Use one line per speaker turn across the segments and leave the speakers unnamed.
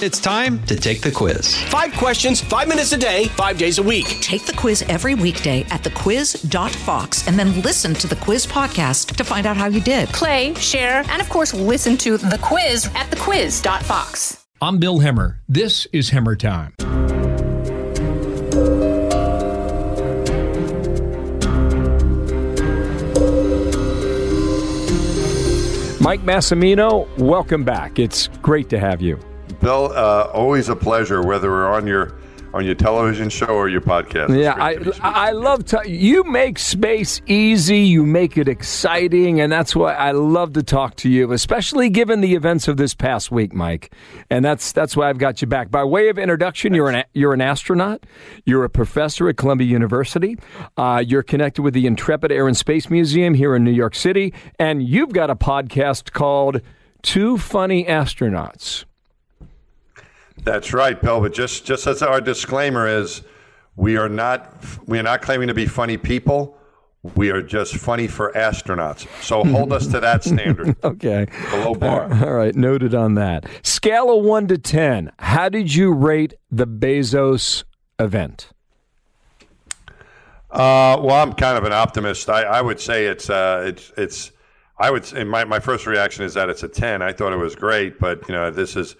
It's time to take the quiz.
Five questions, five minutes a day, five days a week.
Take the quiz every weekday at thequiz.fox and then listen to the quiz podcast to find out how you did.
Play, share, and of course, listen to the quiz at thequiz.fox.
I'm Bill Hemmer. This is Hemmer Time. Mike Massimino, welcome back. It's great to have you.
Bill, uh, always a pleasure, whether we're on your on your television show or your podcast.
Yeah, I, I love to, you make space easy, you make it exciting, and that's why I love to talk to you, especially given the events of this past week, Mike. And that's that's why I've got you back. By way of introduction, you're an you're an astronaut, you're a professor at Columbia University, uh, you're connected with the Intrepid Air and Space Museum here in New York City, and you've got a podcast called Two Funny Astronauts.
That's right, Bill. But just just as our disclaimer is, we are not we are not claiming to be funny people. We are just funny for astronauts. So hold us to that standard.
okay.
Below bar.
All right, noted on that. Scale of one to ten. How did you rate the Bezos event?
Uh, well, I'm kind of an optimist. I, I would say it's uh, it's it's. I would say my, my first reaction is that it's a ten. I thought it was great, but you know this is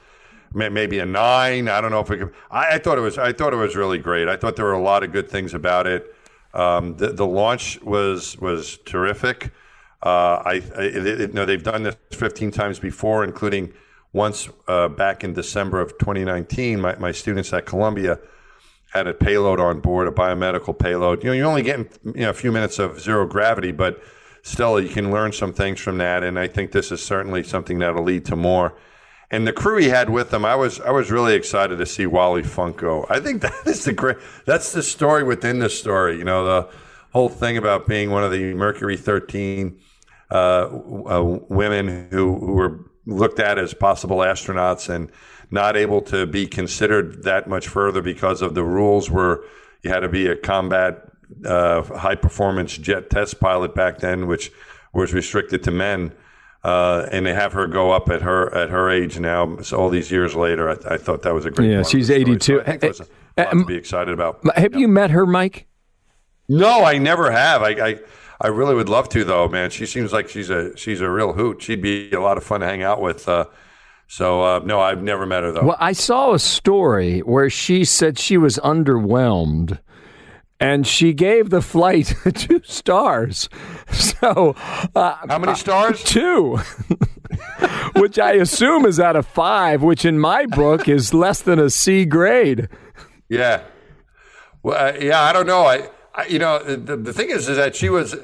maybe a nine. I don't know if we could. I, I, thought it was. I thought it was really great. I thought there were a lot of good things about it. Um, the, the, launch was was terrific. Uh, I, you know they've done this 15 times before, including once uh, back in December of 2019. My, my students at Columbia had a payload on board, a biomedical payload. You know, you're only getting you know a few minutes of zero gravity, but still you can learn some things from that. And I think this is certainly something that'll lead to more and the crew he had with him, I was I was really excited to see Wally Funk. I think that is the great. That's the story within the story. You know, the whole thing about being one of the Mercury 13 uh, uh, women who who were looked at as possible astronauts and not able to be considered that much further because of the rules where you had to be a combat uh, high performance jet test pilot back then, which was restricted to men. Uh, and they have her go up at her at her age now. So all these years later, I, I thought that was a great.
Yeah, she's eighty two. So
to be excited about.
Have
yeah.
you met her, Mike?
No, I never have. I, I, I really would love to, though, man. She seems like she's a she's a real hoot. She'd be a lot of fun to hang out with. Uh, so uh, no, I've never met her though.
Well, I saw a story where she said she was underwhelmed and she gave the flight two stars. So,
uh, how many stars?
Two, which I assume is out of five, which in my book is less than a C grade.
Yeah, well, uh, yeah, I don't know. I, I you know, the, the thing is, is that she was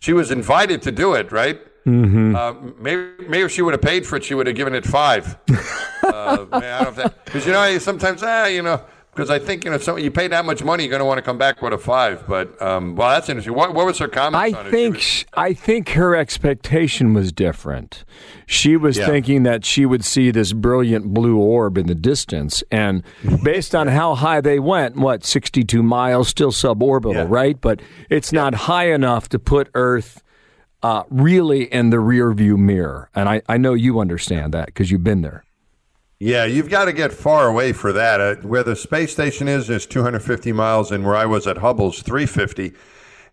she was invited to do it, right?
Mm-hmm.
Uh, maybe, maybe if she would have paid for it, she would have given it five. uh, man, I don't because you know sometimes ah you know because I think you know, so you pay that much money, you're going to want to come back with a five. But um, well, that's interesting. What, what was her comment?
I think was, I think her expectation was different. She was yeah. thinking that she would see this brilliant blue orb in the distance, and based on how high they went, what 62 miles, still suborbital, yeah. right? But it's yeah. not high enough to put Earth. Uh, really in the rear view mirror. And I, I know you understand that because you've been there.
Yeah, you've got to get far away for that. Uh, where the space station is is 250 miles, and where I was at Hubble's 350.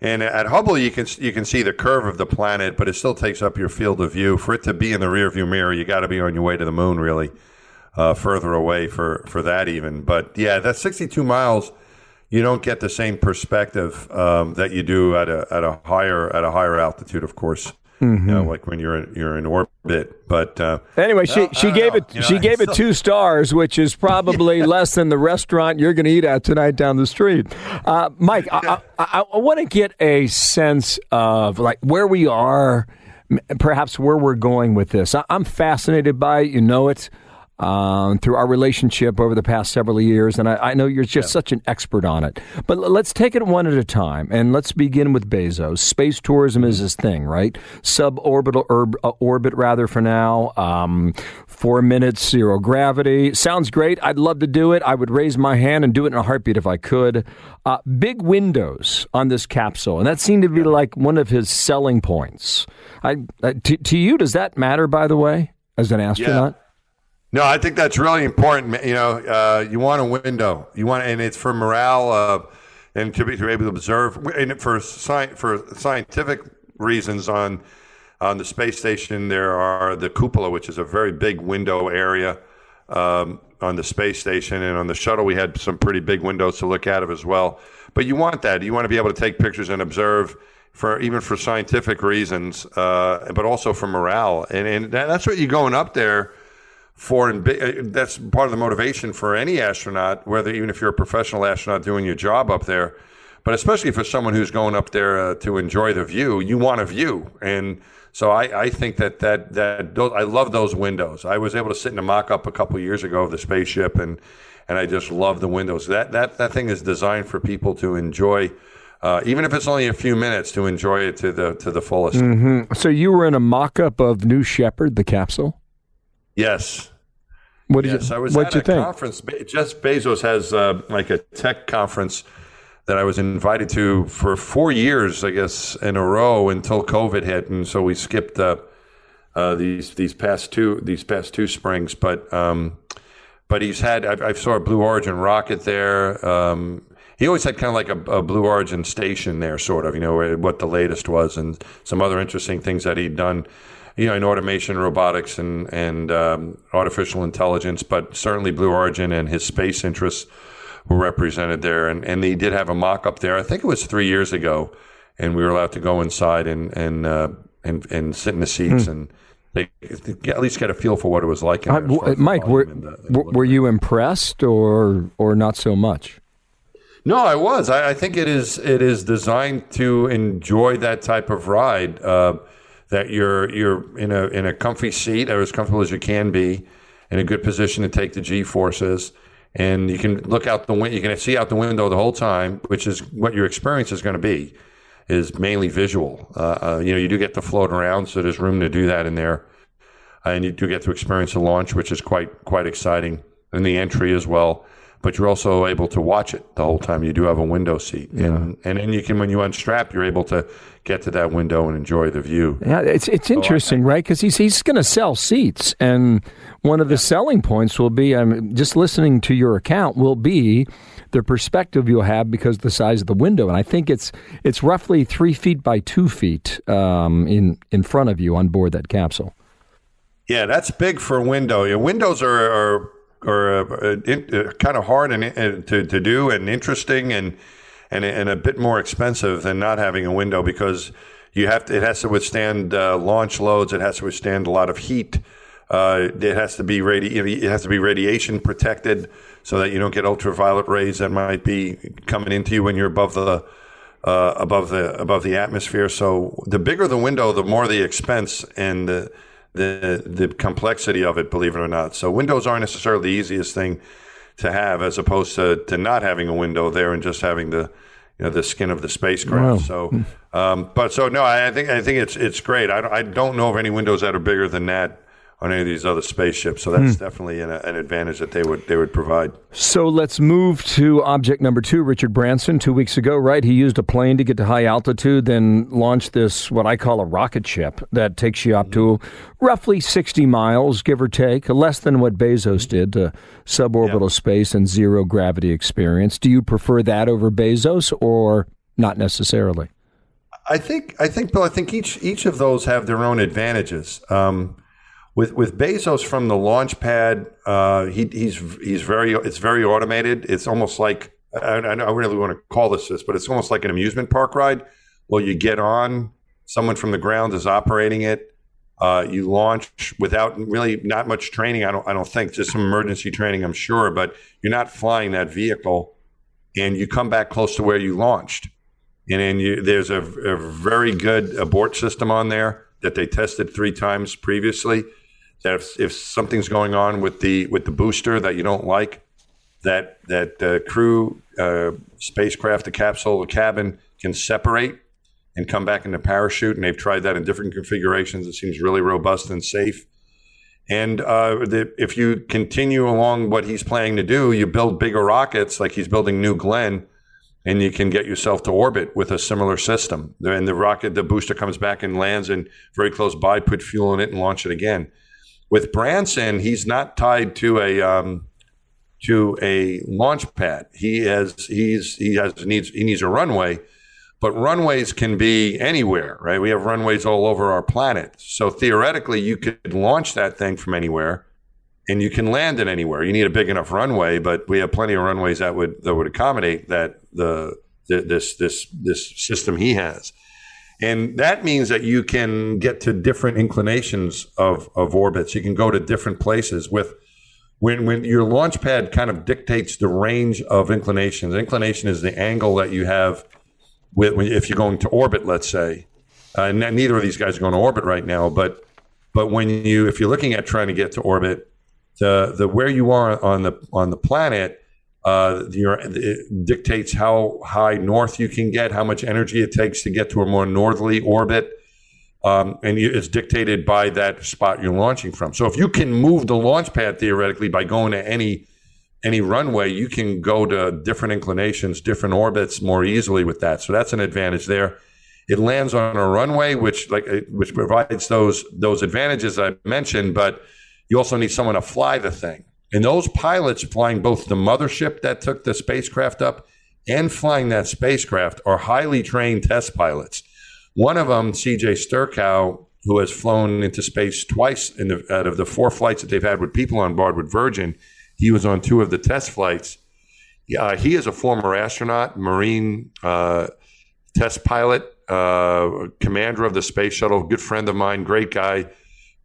And at Hubble, you can you can see the curve of the planet, but it still takes up your field of view. For it to be in the rearview mirror, you got to be on your way to the moon, really, uh, further away for for that even. But yeah, that's 62 miles. You don't get the same perspective um, that you do at a at a higher at a higher altitude, of course. Mm-hmm. You know, like when you're in, you're in orbit. But uh,
anyway, she she gave know. it you know, she gave it two stars, which is probably less than the restaurant you're going to eat at tonight down the street. Uh, Mike, I, I, I want to get a sense of like where we are, perhaps where we're going with this. I, I'm fascinated by it. You know it um, through our relationship over the past several years, and I, I know you're just yeah. such an expert on it. But l- let's take it one at a time, and let's begin with Bezos. Space tourism is his thing, right? Suborbital orb, uh, orbit, rather, for now. Um, four minutes, zero gravity. Sounds great. I'd love to do it. I would raise my hand and do it in a heartbeat if I could. Uh, big windows on this capsule, and that seemed to be like one of his selling points. I, uh, to, to you, does that matter, by the way, as an astronaut?
Yeah. No, I think that's really important. You know, uh, you want a window. You want, and it's for morale and to be, to be able to observe, and for sci- for scientific reasons on on the space station there are the cupola, which is a very big window area um, on the space station, and on the shuttle we had some pretty big windows to look out of as well. But you want that. You want to be able to take pictures and observe for even for scientific reasons, uh, but also for morale. And, and that's what you're going up there for. And uh, that's part of the motivation for any astronaut, whether even if you're a professional astronaut doing your job up there, but especially for someone who's going up there uh, to enjoy the view, you want a view. And so I, I think that that that those, I love those windows. I was able to sit in a mock-up a couple years ago of the spaceship, and and I just love the windows. That that that thing is designed for people to enjoy uh, even if it's only a few minutes, to enjoy it to the to the fullest.
Mm-hmm. So you were in a mock-up of New Shepard, the capsule.
Yes.
What did
yes,
you?
I was at a
think?
conference. Jeff Bezos has uh, like a tech conference that I was invited to for four years, I guess, in a row until COVID hit, and so we skipped uh, uh, these these past two these past two springs. But um, but he's had I, I saw a Blue Origin rocket there. Um, he always had kind of like a, a, Blue Origin station there, sort of, you know, what the latest was, and some other interesting things that he'd done, you know, in automation, robotics, and and um, artificial intelligence. But certainly Blue Origin and his space interests were represented there, and and he did have a mock up there. I think it was three years ago, and we were allowed to go inside and and uh, and, and sit in the seats
Hmm.
and. They, at least get a feel for what it was like. in
Uh,
there as far as the
Mike, were,
volume and the- and
were, were you impressed or or not so much?
No, I was. I, I think it is. It is designed to enjoy that type of ride. Uh, that you're you're in a in a comfy seat, or as comfortable as you can be, in a good position to take the G forces, and you can look out the window. You can see out the window the whole time, which is what your experience is going to be. Is mainly visual. Uh, uh, you know, you do get to float around, so there's room to do that in there, and you do get to experience the launch, which is quite quite exciting, and the entry as well but you're also able to watch it the whole time. You do have a window seat, and and then you can when you unstrap, you're able to get to that window and enjoy the view.
Yeah, it's it's interesting, right? Because he's he's going to sell seats, and one of the selling points will be, um, just listening to your account, will be the perspective you'll have because of the size of the window, and I think it's it's roughly three feet by two feet um, in in front of you on board that capsule.
Yeah, that's big for a window. Your windows are are, are uh, in, uh, kind of hard and, and to, to do and interesting and, and and a bit more expensive than not having a window because you have to, it has to withstand uh, launch loads. It has to withstand a lot of heat. Uh, it has to be radi- it has to be radiation protected so that you don't get ultraviolet rays that might be coming into you when you're above the uh, above the above the atmosphere. So the bigger the window, the more the expense and the the the complexity of it. Believe it or not, so windows aren't necessarily the easiest thing to have, as opposed to, to not having a window there and just having the you know the skin of the spacecraft. So, um, but so no, I, I think I think it's it's great. I, don't- I don't know of any windows that are bigger than that on any of these other spaceships. So that's hmm. definitely an, an advantage that they would they would provide.
So let's move to object number two. Richard Branson, two weeks ago, right? He used a plane to get to high altitude, then launched this, what I call a rocket ship, that takes you up to mm-hmm. roughly 60 miles, give or take, less than what Bezos mm-hmm. did to suborbital space and zero gravity experience. Do you prefer that over Bezos or not necessarily?
I think I think Bill. I think each each of those have their own advantages. Um, with with Bezos from the launch pad, uh, he, he's he's very it's very automated. It's almost like I, I don't really want to call this this, but it's almost like an amusement park ride. Well, you get on, someone from the ground is operating it. Uh, you launch without really not much training. I don't I don't think just some emergency training. I'm sure, but you're not flying that vehicle, and you come back close to where you launched and then you, there's a, a very good abort system on there that they tested three times previously. That if, if something's going on with the with the booster that you don't like, that that uh, crew, uh, spacecraft, the capsule, the cabin can separate and come back in the parachute. And they've tried that in different configurations. It seems really robust and safe. And uh, the, if you continue along what he's planning to do, you build bigger rockets like he's building New Glenn and you can get yourself to orbit with a similar system. And the rocket, the booster comes back and lands and very close by, put fuel in it and launch it again. With Branson, he's not tied to a um, to a launch pad. He has he's he has needs he needs a runway, but runways can be anywhere, right? We have runways all over our planet. So theoretically, you could launch that thing from anywhere and you can land it anywhere. You need a big enough runway, but we have plenty of runways that would that would accommodate that the, the this this this system he has. And that means that you can get to different inclinations of, of orbits. You can go to different places with when when your launch pad kind of dictates the range of inclinations. Inclination is the angle that you have with if you're going to orbit, let's say. Uh, and neither of these guys are going to orbit right now, but but when you if you're looking at trying to get to orbit, the the where you are on the on the planet uh, your, it dictates how high north you can get, how much energy it takes to get to a more northerly orbit. Um, and you, it's dictated by that spot you're launching from. So if you can move the launch pad theoretically by going to any any runway, you can go to different inclinations, different orbits more easily with that. So that's an advantage there. It lands on a runway, which like which provides those those advantages I mentioned, but you also need someone to fly the thing. And those pilots flying both the mothership that took the spacecraft up and flying that spacecraft are highly trained test pilots. One of them, CJ Sturckow, who has flown into space twice in the, out of the four flights that they've had with people on board with Virgin, he was on two of the test flights. Uh, he is a former astronaut, Marine uh, test pilot, uh, commander of the space shuttle, good friend of mine, great guy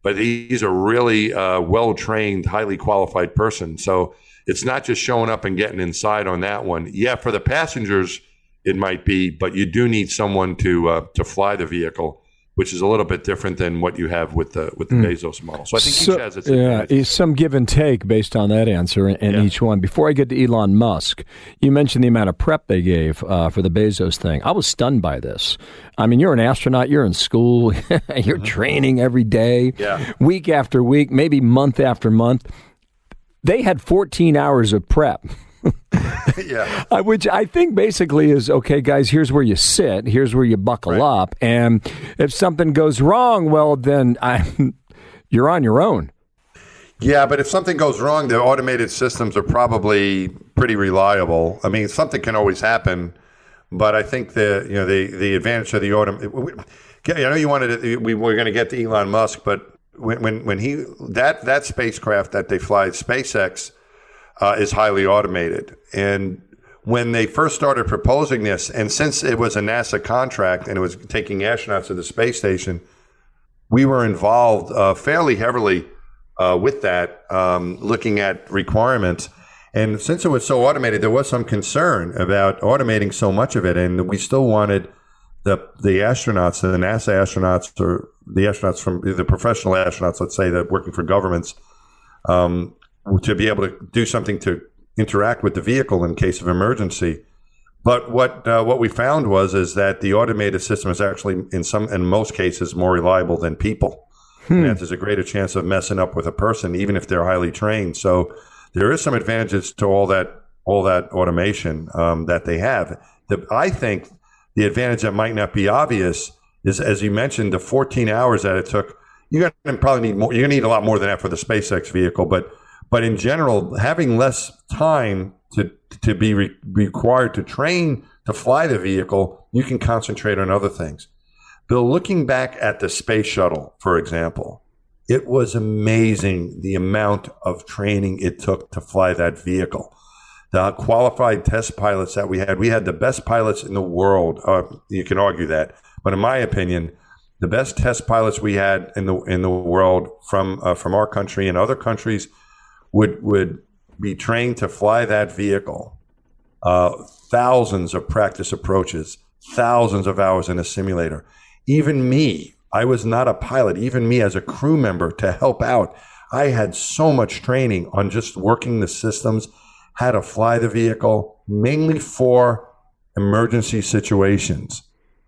but he's a really uh, well trained, highly qualified person. So it's not just showing up and getting inside on that one. Yeah, for the passengers, it might be, but you do need someone to uh, to fly the vehicle which is a little bit different than what you have with the with the mm. Bezos model. So I think so, each has its
yeah, some give and take based on that answer in, in yeah. each one. Before I get to Elon Musk, you mentioned the amount of prep they gave uh, for the Bezos thing. I was stunned by this. I mean, you're an astronaut, you're in school, you're mm-hmm. training every day,
yeah.
week after week, maybe month after month. They had 14 hours of prep.
yeah.
Uh, which I think basically is okay, guys, here's where you sit, here's where you buckle right. up. And if something goes wrong, well, then I'm, you're on your own.
Yeah, but if something goes wrong, the automated systems are probably pretty reliable. I mean, something can always happen, but I think the you know the the advantage of the autom. I know you wanted to, we were going to get to Elon Musk, but when when when he that that spacecraft that they fly, SpaceX, uh, is highly automated. And when they first started proposing this, and since it was a NASA contract and it was taking astronauts to the space station, we were involved uh, fairly heavily uh, with that, um, looking at requirements. And since it was so automated, there was some concern about automating so much of it, and we still wanted the the astronauts, and the NASA astronauts, or the astronauts from the professional astronauts, let's say, that working for governments, um, to be able to do something to interact with the vehicle in case of emergency. But what uh, what we found was is that the automated system is actually in some in most cases more reliable than people. Hmm. And there's a greater chance of messing up with a person, even if they're highly trained. So there is some advantages to all that all that automation um, that they have. The, I think the advantage that might not be obvious is, as you mentioned, the 14 hours that it took. You're going to probably need more. You're going to need a lot more than that for the SpaceX vehicle, but but in general, having less time to to be re- required to train to fly the vehicle, you can concentrate on other things. Bill, looking back at the space shuttle, for example, it was amazing the amount of training it took to fly that vehicle. The qualified test pilots that we had, we had the best pilots in the world. Uh, you can argue that, but in my opinion, the best test pilots we had in the in the world from uh, from our country and other countries would would be trained to fly that vehicle. Uh, thousands of practice approaches, thousands of hours in a simulator. Even me, I was not a pilot. Even me as a crew member to help out, I had so much training on just working the systems, how to fly the vehicle, mainly for emergency situations.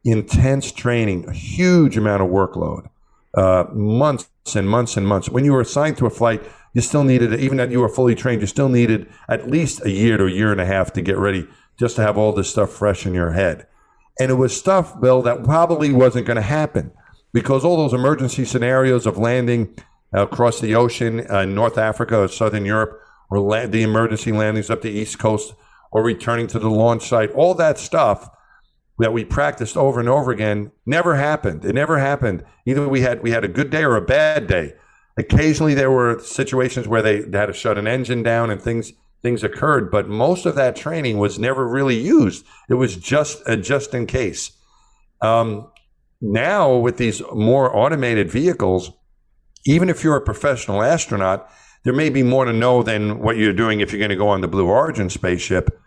Intense training, a huge amount of workload, uh, months and months and months. When you were assigned to a flight, you still needed, even that you were fully trained, you still needed at least a year to a year and a half to get ready just to have all this stuff fresh in your head. And it was stuff, Bill, that probably wasn't going to happen because all those emergency scenarios of landing across the ocean, uh, North Africa or Southern Europe, or the emergency landings up the East Coast, or returning to the launch site. All that stuff that we practiced over and over again never happened. It never happened. Either we had we had a good day or a bad day. Occasionally there were situations where they had to shut an engine down and things things occurred, but most of that training was never really used. It was just a just in case. Um, now with these more automated vehicles, even if you're a professional astronaut, there may be more to know than what you're doing if you're going to go on the Blue Origin spaceship.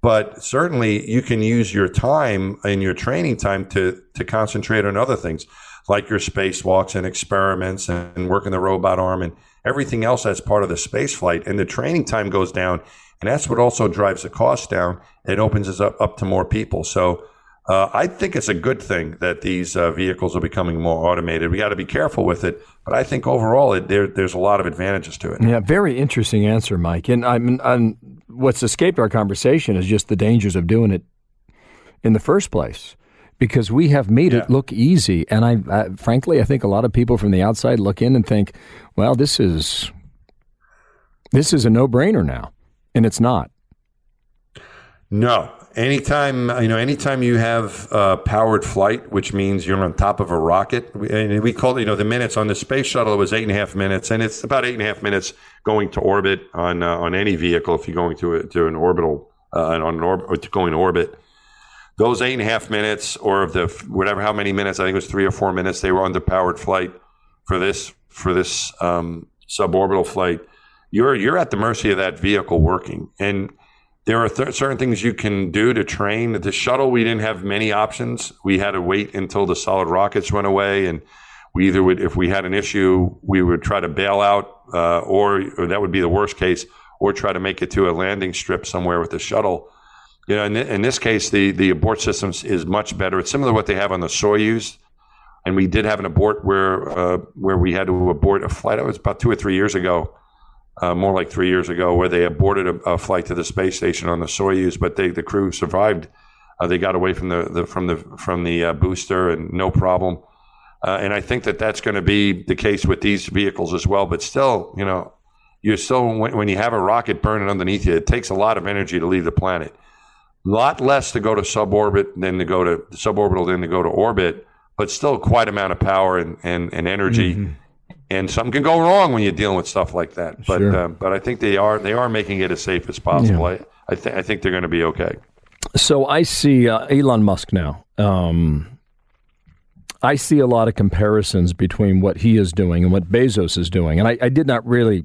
But certainly, you can use your time and your training time to to concentrate on other things, like your spacewalks and experiments and working the robot arm and everything else that's part of the space flight. And the training time goes down, and that's what also drives the cost down. It opens us up, up to more people. So uh, I think it's a good thing that these uh, vehicles are becoming more automated. We got to be careful with it, but I think overall it, there, there's a lot of advantages to it.
Yeah, very interesting answer, Mike. And I'm, I'm, what's escaped our conversation is just the dangers of doing it in the first place because we have made yeah. it look easy. And I, I, frankly, I think a lot of people from the outside look in and think, well, this is this is a no brainer now, and it's not.
No, anytime you know, anytime you have uh, powered flight, which means you're on top of a rocket, and we call it, you know, the minutes on the space shuttle. It was eight and a half minutes, and it's about eight and a half minutes going to orbit on uh, on any vehicle if you're going to a, to an orbital uh, on an orbit going to orbit. Those eight and a half minutes, or of the whatever how many minutes, I think it was three or four minutes, they were under powered flight for this for this um, suborbital flight. You're you're at the mercy of that vehicle working, and there are th- certain things you can do to train. The shuttle, we didn't have many options. We had to wait until the solid rockets went away, and we either would, if we had an issue, we would try to bail out, uh, or, or, that would be the worst case, or try to make it to a landing strip somewhere with the shuttle. You know, in, in this case, the the abort system is much better. It's similar to what they have on the Soyuz, and we did have an abort where uh, where we had to abort a flight. It was about two or three years ago uh, more like three years ago, where they aborted a, a, flight to the space station on the Soyuz, but they, the crew survived. Uh, they got away from the, the from the from the uh, booster and no problem. Uh, and I think that that's going to be the case with these vehicles as well. But still, you know, you're still when, when you have a rocket burning underneath you, it takes a lot of energy to leave the planet. A lot less to go to suborbit than to go to suborbital than to go to orbit, but still quite amount of power and, and, and energy. Mm-hmm and something can go wrong when you're dealing with stuff like that. But sure. uh, but I think they are they are making it as safe as possible. Yeah. I I, th- I think they're going to be okay.
So I see uh, Elon Musk now. Um, I see a lot of comparisons between what he is doing and what Bezos is doing, and I, I did not really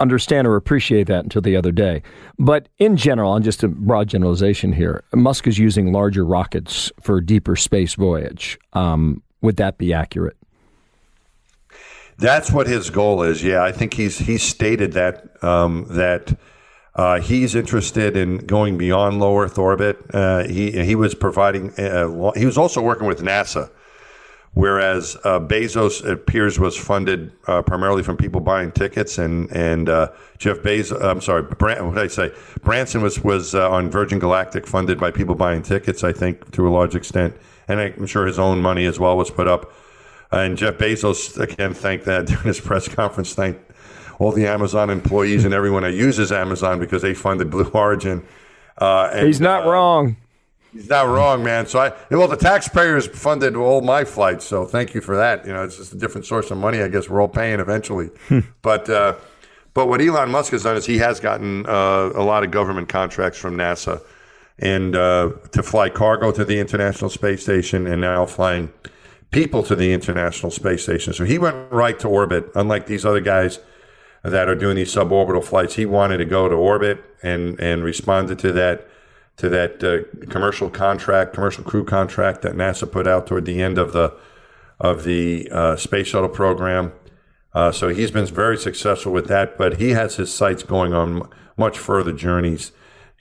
understand or appreciate that until the other day. But in general, and just a broad generalization here, Musk is using larger rockets for deeper space voyage. Um, would that be accurate?
That's what his goal is. Yeah, I think he's he's stated that um, that uh, he's interested in going beyond low Earth orbit. Uh, he he was providing. Uh, he was also working with NASA, whereas uh, Bezos appears was funded uh, primarily from people buying tickets, and and uh, Jeff Bezos. I'm sorry, Brand, what did I say? Branson was was on Virgin Galactic, funded by people buying tickets. I think to a large extent, and I'm sure his own money as well was put up. And Jeff Bezos, again, thanked that during his press conference, thanked all the Amazon employees and everyone that uses Amazon because they funded Blue Origin.
Uh, and, he's not uh, wrong.
He's not wrong, man. So I, well, the taxpayers funded all my flights, so thank you for that. You know, it's just a different source of money. I guess we're all paying eventually. Hmm. but uh, but what Elon Musk has done is he has gotten uh, a lot of government contracts from NASA and uh, to fly cargo to the International Space Station, and now flying people to the International Space Station. So he went right to orbit, unlike these other guys that are doing these suborbital flights. He wanted to go to orbit and and responded to that to that uh, commercial contract, commercial crew contract that NASA put out toward the end of the of the uh, space shuttle program. Uh, so he's been very successful with that, but he has his sights going on much further journeys.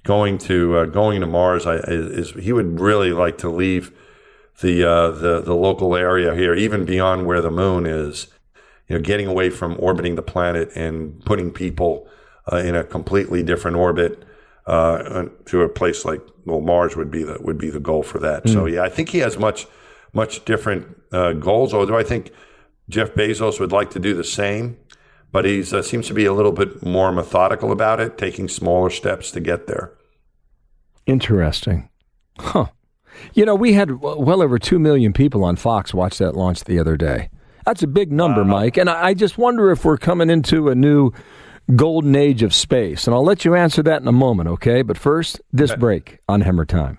Going to uh, going to Mars, I, is, he would really like to leave the uh, the the local area here, even beyond where the moon is. You know, getting away from orbiting the planet and putting people uh, in a completely different orbit uh, to a place like well, Mars would be the would be the goal for that. Mm. So yeah, I think he has much much different uh, goals. Although I think Jeff Bezos would like to do the same, but he uh, seems to be a little bit more methodical about it, taking smaller steps to get there.
Interesting. Huh. You know, we had well over 2 million people on Fox watch that launch the other day. That's a big number, wow. Mike. And I just wonder if we're coming into a new golden age of space. And I'll let you answer that in a moment, okay? But first, this break on Hemmer Time.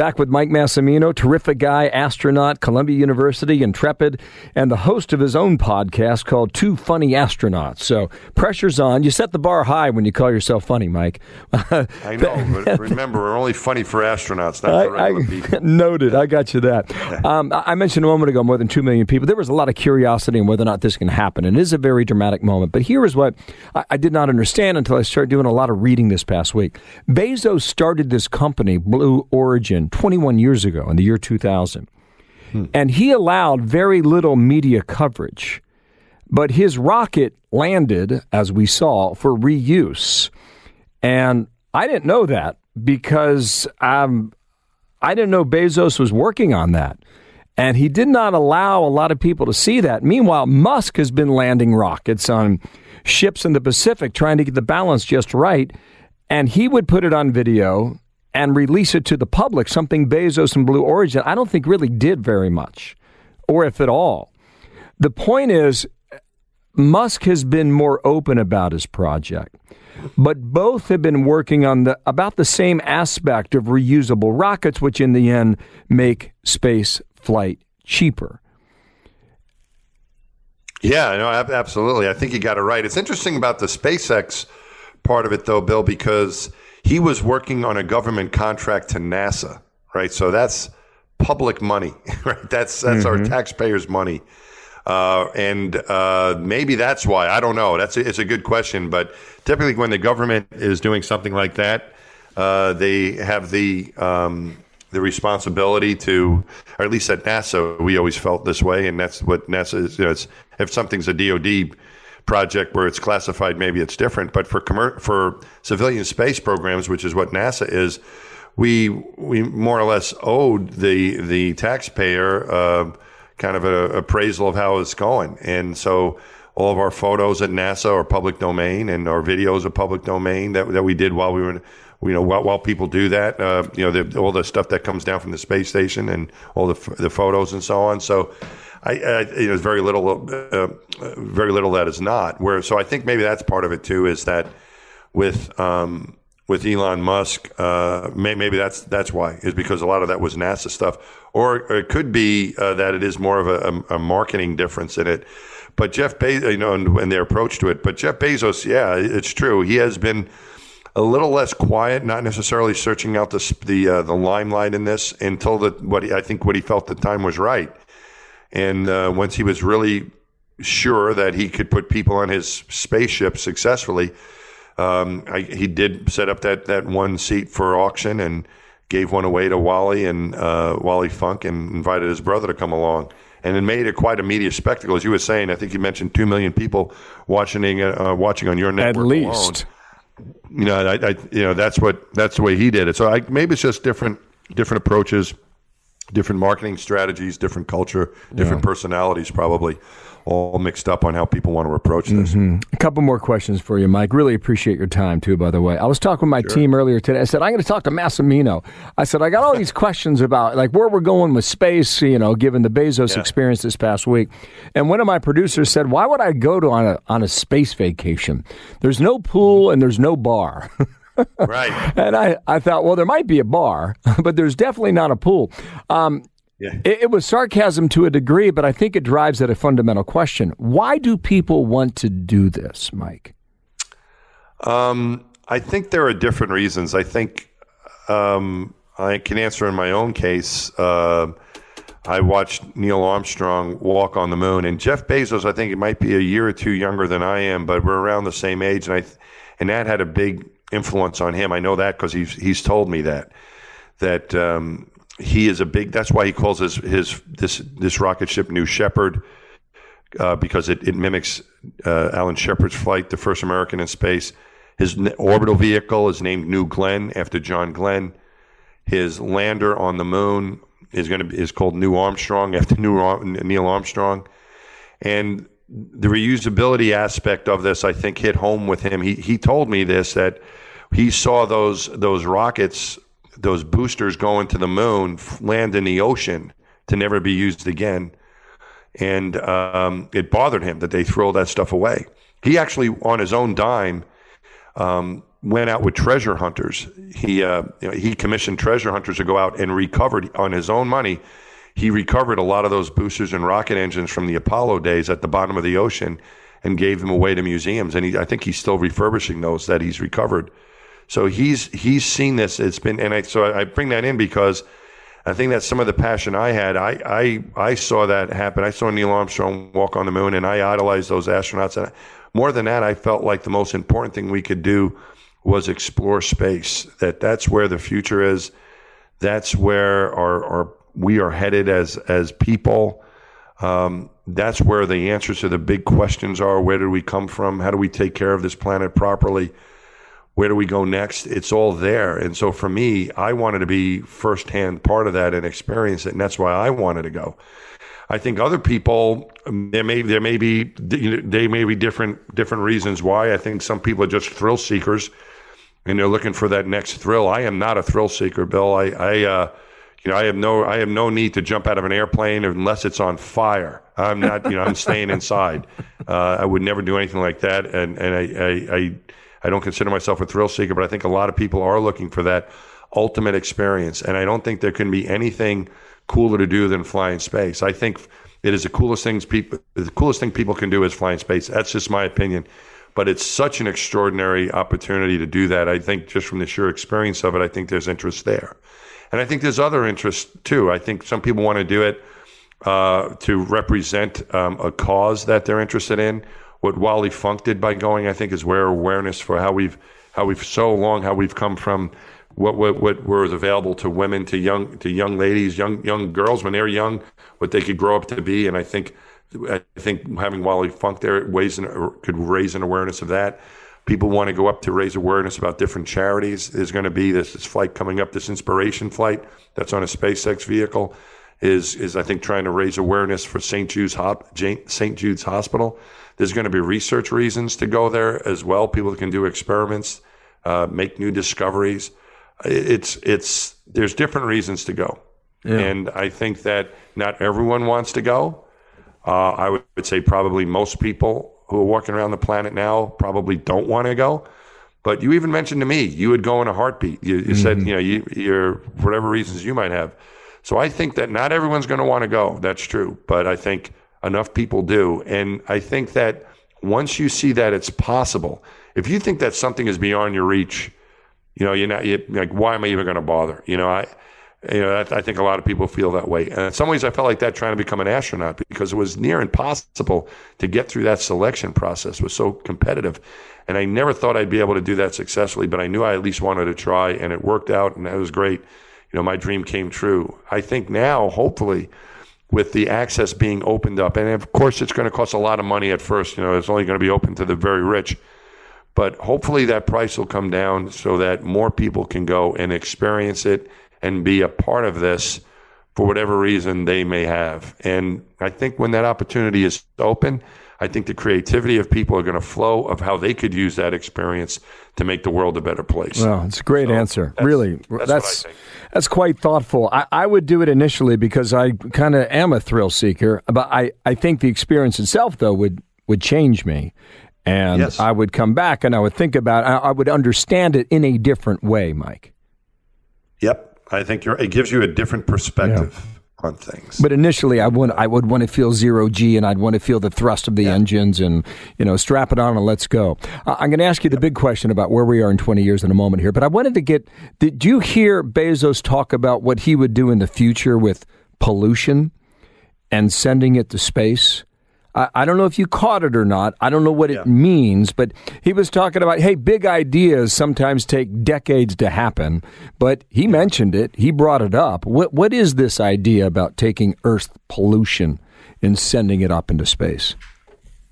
Back with Mike Massimino, terrific guy, astronaut, Columbia University, intrepid, and the host of his own podcast called Two Funny Astronauts. So pressure's on. You set the bar high when you call yourself funny, Mike.
I know, but remember, we're only funny for astronauts, not for regular
I,
people.
Noted. I got you that. Um, I mentioned a moment ago more than 2 million people. There was a lot of curiosity on whether or not this can happen. And it is a very dramatic moment. But here is what I, I did not understand until I started doing a lot of reading this past week. Bezos started this company, Blue Origin, 21 years ago in the year 2000. Hmm. And he allowed very little media coverage. But his rocket landed, as we saw, for reuse. And I didn't know that because um, I didn't know Bezos was working on that. And he did not allow a lot of people to see that. Meanwhile, Musk has been landing rockets on ships in the Pacific trying to get the balance just right. And he would put it on video and release it to the public, something Bezos and Blue Origin, I don't think really did very much, or if at all. The point is, Musk has been more open about his project, but both have been working on the about the same aspect of reusable rockets, which in the end make space flight cheaper.
Yeah, no, absolutely. I think you got it right. It's interesting about the SpaceX part of it, though, Bill, because he was working on a government contract to NASA, right? So that's public money, right? That's that's mm-hmm. our taxpayers' money. Uh, and uh, maybe that's why I don't know. That's a, it's a good question, but typically when the government is doing something like that, uh, they have the um, the responsibility to, or at least at NASA, we always felt this way, and that's what NASA is. You know, if something's a DoD project where it's classified, maybe it's different. But for commer- for civilian space programs, which is what NASA is, we we more or less owed the the taxpayer uh, kind of an appraisal of how it's going, and so all of our photos at NASA are public domain, and our videos are public domain that that we did while we were. You know, while, while people do that, uh, you know, the, all the stuff that comes down from the space station and all the the photos and so on. So, I, I you know, very little, uh, very little that is not. Where so I think maybe that's part of it too. Is that with um, with Elon Musk, uh, may, maybe that's that's why is because a lot of that was NASA stuff, or, or it could be uh, that it is more of a, a, a, marketing difference in it. But Jeff Bezos, you know, and, and their approach to it. But Jeff Bezos, yeah, it's true. He has been a little less quiet, not necessarily searching out the the uh, the limelight in this until the what he, I think what he felt the time was right. And uh, once he was really sure that he could put people on his spaceship successfully, um, I, he did set up that, that one seat for auction and gave one away to Wally and uh, Wally Funk and invited his brother to come along. And it made it quite a media spectacle, as you were saying. I think you mentioned two million people watching uh, watching on your network
at least.
Alone. You know, I, I, you know that's what that's the way he did it. So I, maybe it's just different different approaches different marketing strategies, different culture, different yeah. personalities, probably all mixed up on how people want to approach this.
Mm-hmm. A couple more questions for you, Mike. Really appreciate your time, too, by the way. I was talking with my sure. team earlier today. I said, I'm going to talk to Massimino. I said, I got all these questions about like where we're going with space, you know, given the Bezos yeah. experience this past week. And one of my producers said, Why would I go to on a, on a space vacation? There's no pool and there's no bar.
right.
And I, I thought, well, there might be a bar, but there's definitely not a pool. Um, yeah. It, it, was sarcasm to a degree, but I think it drives at a fundamental question. Why do people want to do this, Mike?
Um, I think there are different reasons. I think um, I can answer in my own case. Uh, I watched Neil Armstrong walk on the moon, and Jeff Bezos. I think it might be a year or two younger than I am, but we're around the same age, and I and that had a big influence on him. I know that because he's he's told me that that um, he is a big. That's why he calls his his this this rocket ship New Shepard uh, because it, it mimics uh, Alan Shepard's flight, the first American in space. His orbital vehicle is named New Glenn after John Glenn. His lander on the moon is going to is called New Armstrong after New Neil Armstrong, and the reusability aspect of this, I think, hit home with him. He he told me this that he saw those those rockets, those boosters going to the moon, land in the ocean to never be used again, and um, it bothered him that they throw that stuff away. He actually, on his own dime, um, went out with treasure hunters. He uh, you know, he commissioned treasure hunters to go out and recovered on his own money. He recovered a lot of those boosters and rocket engines from the Apollo days at the bottom of the ocean and gave them away to museums. And he, I think he's still refurbishing those that he's recovered. So he's he's seen this. It's been, and I, so I bring that in because I think that's some of the passion I had. I, I, I saw that happen. I saw Neil Armstrong walk on the moon, and I idolized those astronauts. And more than that, I felt like the most important thing we could do was explore space. That that's where the future is. That's where our, our we are headed as as people. Um, that's where the answers to the big questions are. Where did we come from? How do we take care of this planet properly? Where do we go next? It's all there. And so for me, I wanted to be firsthand part of that and experience it. And that's why I wanted to go. I think other people, there may, there may be, they may be different, different reasons why. I think some people are just thrill seekers and they're looking for that next thrill. I am not a thrill seeker, Bill. I, I, uh, you know, I have no, I have no need to jump out of an airplane unless it's on fire. I'm not, you know, I'm staying inside. Uh, I would never do anything like that. And, and I, I, I I don't consider myself a thrill seeker, but I think a lot of people are looking for that ultimate experience. And I don't think there can be anything cooler to do than fly in space. I think it is the coolest things people the coolest thing people can do is fly in space. That's just my opinion. But it's such an extraordinary opportunity to do that. I think just from the sheer experience of it, I think there's interest there. And I think there's other interest too. I think some people want to do it uh, to represent um, a cause that they're interested in what Wally Funk did by going, I think, is where awareness for how we've how we've so long how we've come from what what what was available to women to young to young ladies, young young girls when they're young, what they could grow up to be, and I think I think having Wally Funk there ways could raise an awareness of that. People want to go up to raise awareness about different charities. There's going to be this, this flight coming up, this inspiration flight that's on a SpaceX vehicle is is I think trying to raise awareness for St. Jude's St. Jude's Hospital. There's going to be research reasons to go there as well. People can do experiments, uh, make new discoveries. It's it's there's different reasons to go, yeah. and I think that not everyone wants to go. Uh, I would say probably most people who are walking around the planet now probably don't want to go. But you even mentioned to me you would go in a heartbeat. You, you mm-hmm. said you know you, you're whatever reasons you might have. So I think that not everyone's going to want to go. That's true, but I think enough people do. And I think that once you see that it's possible, if you think that something is beyond your reach, you know, you're not you're like, why am I even going to bother? You know, I, you know, I, I think a lot of people feel that way. And in some ways, I felt like that trying to become an astronaut because it was near impossible to get through that selection process. It was so competitive. And I never thought I'd be able to do that successfully, but I knew I at least wanted to try, and it worked out, and that was great. You know, my dream came true. I think now, hopefully, with the access being opened up. And of course, it's going to cost a lot of money at first. You know, it's only going to be open to the very rich. But hopefully, that price will come down so that more people can go and experience it and be a part of this for whatever reason they may have. And I think when that opportunity is open, I think the creativity of people are going to flow of how they could use that experience to make the world a better place.
Well, it's a great so answer. That's, really, that's that's, that's quite thoughtful. I, I, would do it initially because I kind of am a thrill seeker, but I, I think the experience itself though would would change me. And yes. I would come back and I would think about I, I would understand it in a different way, Mike.
Yep. I think it gives you a different perspective. Yeah on things.
But initially, I would I would want to feel zero G, and I'd want to feel the thrust of the yeah. engines, and you know, strap it on and let's go. Uh, I'm going to ask you the big question about where we are in 20 years in a moment here. But I wanted to get: Did you hear Bezos talk about what he would do in the future with pollution and sending it to space. I, I don't know if you caught it or not. I don't know what
Yeah.
it means, but he was talking about hey, big ideas sometimes take decades to happen. But he mentioned it. He brought it up. What what is this idea about taking Earth pollution and sending it up into space?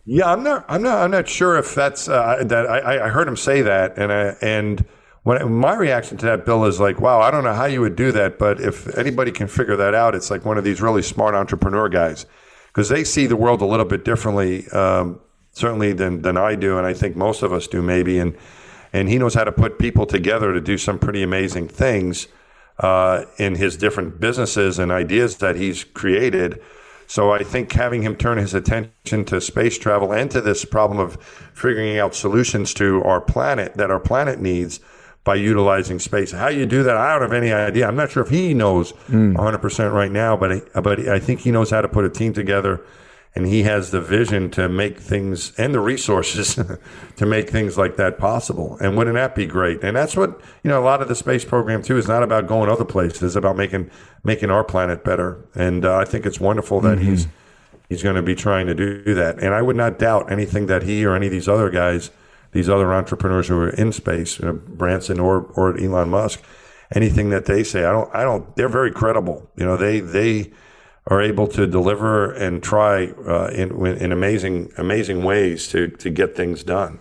Yeah, I'm not. I'm not. I'm not sure if that's uh, that. I, I heard him say that, and I, and when my reaction to that, Bill, is like, wow, I don't know how you would do that, but if anybody can figure that out, it's like one of these really smart entrepreneur guys because they see the world a little bit differently, um, certainly than than I do, and I think most of us do maybe, and and he knows how to put people together to do some pretty amazing things uh, in his different businesses and ideas that he's created. So I think having him turn his attention to space travel and to this problem of figuring out solutions to our planet that our planet needs by utilizing space. How you do that, I don't have any idea. I'm not sure if he knows 100% right now, but I, but I think he knows how to put a team together and he has the vision to make things and the resources to make things like that possible. And wouldn't that be great? And that's what you know. A lot of the space program too is not about going other places; it's about making making our planet better. And uh, I think it's wonderful that he's he's going to be trying to do that. And I would not doubt anything that he or any of these other guys, these other entrepreneurs who are in space, you know, Branson or or Elon Musk, anything that they say, I don't, I don't. They're very credible. You know, they they are able to deliver and try uh, in in amazing amazing ways to to get things done.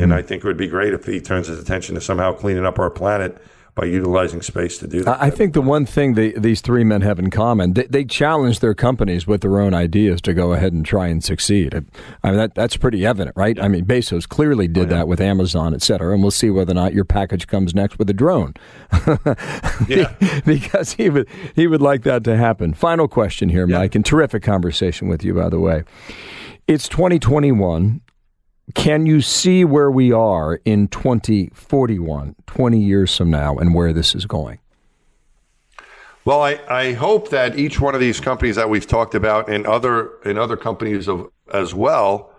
And I think it would be great if he turns his attention to somehow cleaning up our planet by utilizing space to do that.
I think the one thing they, these three men have in common, they, they challenge their companies with their own ideas to go ahead and try and succeed. I mean, that, that's pretty evident, right? I mean, Bezos clearly did oh, that with Amazon, et cetera, and we'll see whether or not your package comes next with a drone.
Yeah.
because he would, he would like that to happen. Final question here, Mike, and terrific conversation with you, by the way. It's 2021. Can you see where we are in 2041, 20 years from now, and where this is going?
Well, I, I hope that each one of these companies that we've talked about and other and other companies of, as well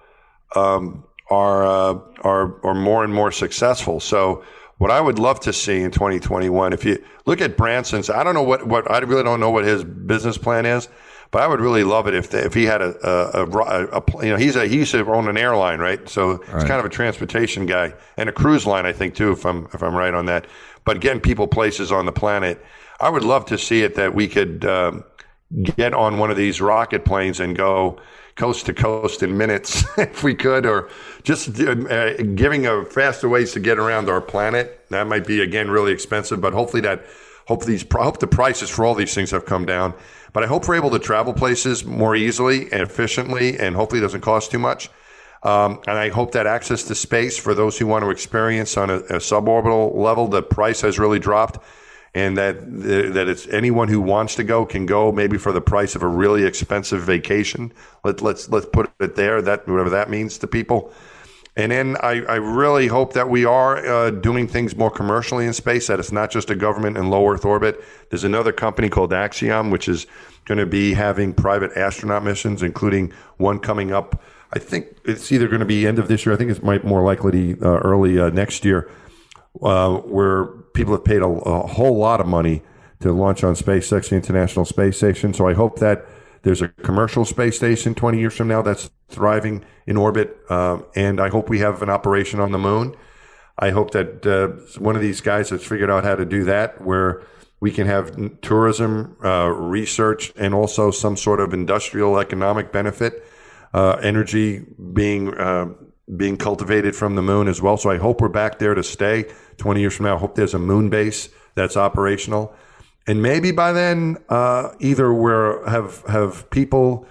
um, are, uh, are are more and more successful. So, what I would love to see in 2021, if you look at Branson's, I don't know what, what I really don't know what his business plan is, but I would really love it if if he had a a, a, a- you know he's a he used to own an airline, right? So he's kind of a transportation guy and a cruise line, I think too, if I'm if I'm right on that. But getting people places on the planet, I would love to see it that we could um, get on one of these rocket planes and go coast to coast in minutes if we could, or just uh, giving a faster ways to get around our planet. That might be again really expensive, but hopefully that hope these hope the prices for all these things have come down. But I hope we're able to travel places more easily and efficiently, and hopefully it doesn't cost too much. Um, and I hope that access to space for those who want to experience on a, a suborbital level, the price has really dropped, and that that it's anyone who wants to go can go, maybe for the price of a really expensive vacation. Let, let's let's put it there. That whatever that means to people. And then I, I really hope that we are uh, doing things more commercially in space, that it's not just a government in low Earth orbit. There's another company called Axiom, which is going to be having private astronaut missions, including one coming up. I think it's either going to be end of this year. I think it's might more likely uh, early uh, next year, uh, where people have paid a, a whole lot of money to launch on SpaceX, the International Space Station. So I hope that there's a commercial space station 20 years from now that's thriving in orbit. Um, and I hope we have an operation on the moon. I hope that uh, one of these guys has figured out how to do that, where we can have tourism, uh, research, and also some sort of industrial economic benefit, uh, energy being uh, being cultivated from the moon as well. So I hope we're back there to stay 20 years from now. I hope there's a moon base that's operational. And maybe by then, uh, either we're have have people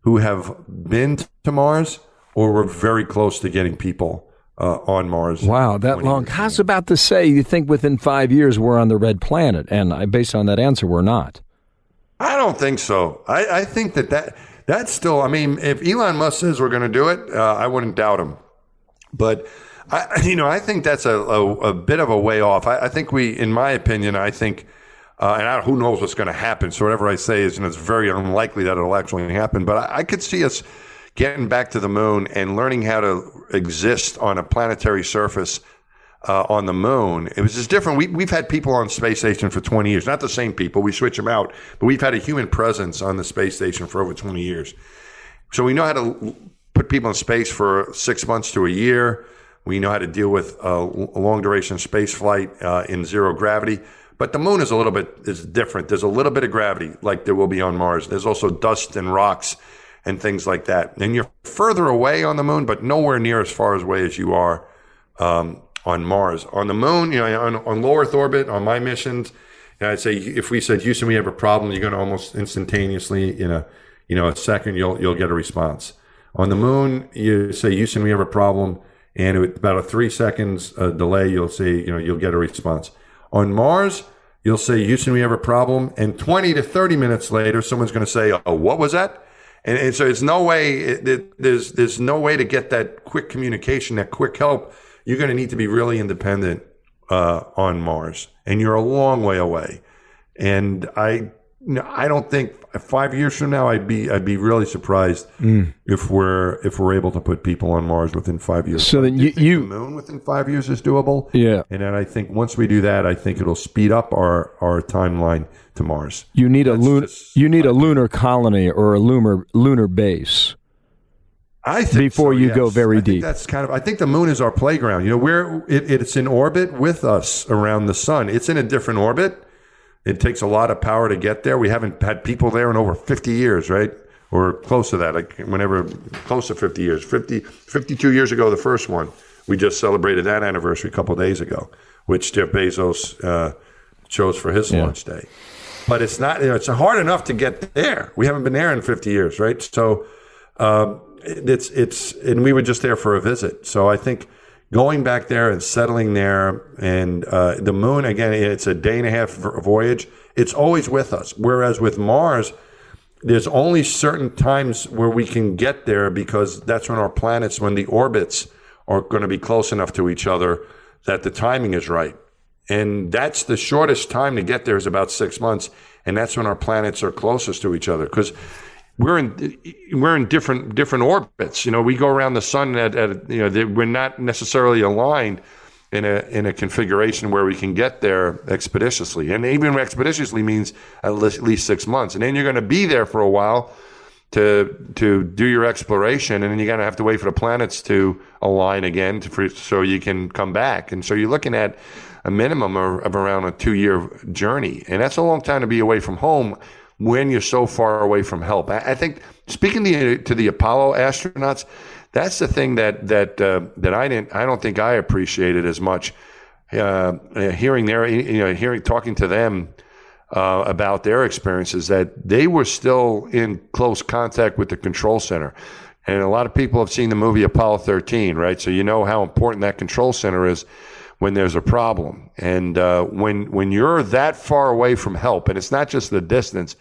who have been to Mars, or we're very close to getting people uh, on Mars.
Wow, that long. I was about to say, you think within five years we're on the red planet, and I, based on that answer, we're not.
I don't think so. I, I think that, that that's still. I mean, if Elon Musk says we're going to do it, uh, I wouldn't doubt him. But I, you know, I think that's a, a, a bit of a way off. I, I think we, in my opinion, I think, uh, and I, who knows what's going to happen. So whatever I say is, know, it's very unlikely that it'll actually happen. But I, I could see us getting back to the moon and learning how to exist on a planetary surface uh, on the moon. It was just different. We, we've had people on space station for 20 years, not the same people. We switch them out, but we've had a human presence on the space station for over 20 years. So we know how to put people in space for six months to a year. We know how to deal with a long duration space flight uh, in zero gravity. But the moon is a little bit is different. There's a little bit of gravity, like there will be on Mars. There's also dust and rocks and things like that. And you're further away on the moon, but nowhere near as far away as you are um, on Mars. On the moon, you know, on, on low Earth orbit, on my missions, I'd say if we said Houston, we have a problem, you're going to almost instantaneously in a you know a second you'll you'll get a response. On the moon, you say Houston, we have a problem, and with about a three seconds uh, delay, you'll see you know you'll get a response. On Mars, you'll say Houston, we have a problem, and 20 to 30 minutes later, someone's going to say, oh, what was that? And, and so it's no way, it, there's, there's no way to get that quick communication, that quick help you're going to need to be really independent uh, on Mars, and you're a long way away. And I, I don't think five years from now, I'd be I'd be really surprised mm. if we're if we're able to put people on Mars within five years.
So then you, you
the moon within five years is doable.
Yeah,
and then I think once we do that, I think it'll speed up our our timeline to Mars.
You need That's a lunar you need a lunar colony or a lunar lunar base.
I think
before
so,
you
yes.
go very deep.
That's kind of. I think the moon is our playground. You know, where it, it's in orbit with us around the sun. It's in a different orbit. It takes a lot of power to get there. We haven't had people there in over 50 years, right? Or close to that. Like whenever close to 50 years. 50, 52 years ago, the first one. We just celebrated that anniversary a couple days ago, which Jeff Bezos uh, chose for his yeah. launch day. But it's not. You know, it's hard enough to get there. We haven't been there in 50 years, right? So. Um, it's it's and we were just there for a visit. So I think going back there and settling there and uh, the moon again, it's a day and a half voyage. It's always with us. Whereas with Mars, there's only certain times where we can get there because that's when our planets, when the orbits are going to be close enough to each other that the timing is right. And that's the shortest time to get there is about six months. And that's when our planets are closest to each other. Because we're in we're in different different orbits. You know, we go around the sun at, at you know we're not necessarily aligned in a in a configuration where we can get there expeditiously. And even expeditiously means at least six months. And then you're going to be there for a while to to do your exploration, and then you're going to have to wait for the planets to align again to, for, so you can come back. And so you're looking at a minimum of, of around a two year journey, and that's a long time to be away from home when you're so far away from help. I, I think speaking to, to the Apollo astronauts, that's the thing that that uh, that I didn't I don't think I appreciated as much. Uh, hearing their you know hearing talking to them uh, about their experiences that they were still in close contact with the control center. And a lot of people have seen the movie Apollo 13, right? So you know how important that control center is when there's a problem. And uh, when when you're that far away from help, and it's not just the distance,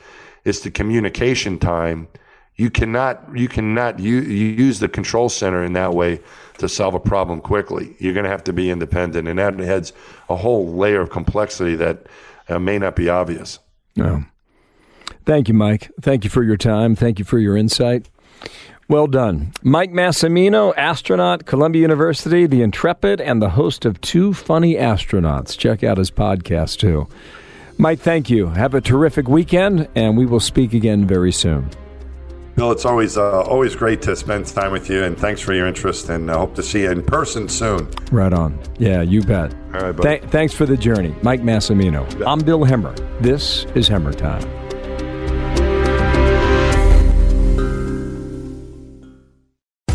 it's the communication time. You cannot you cannot u- use the control center in that way to solve a problem quickly. You're going to have to be independent, and that adds a whole layer of complexity that uh, may not be obvious.
No. Thank you, Mike. Thank you for your time. Thank you for your insight. Well done. Mike Massimino, astronaut, Columbia University, The Intrepid, and the host of Two Funny Astronauts. Check out his podcast, too. Mike, thank you. Have a terrific weekend, and we will speak again very soon.
Bill, it's always uh, always great to spend time with you, and thanks for your interest, and I hope to see you in person soon.
Right on. Yeah, you bet.
All right, buddy.
Th- thanks for the journey. Mike Massimino. I'm Bill Hemmer. This is Hemmer Time.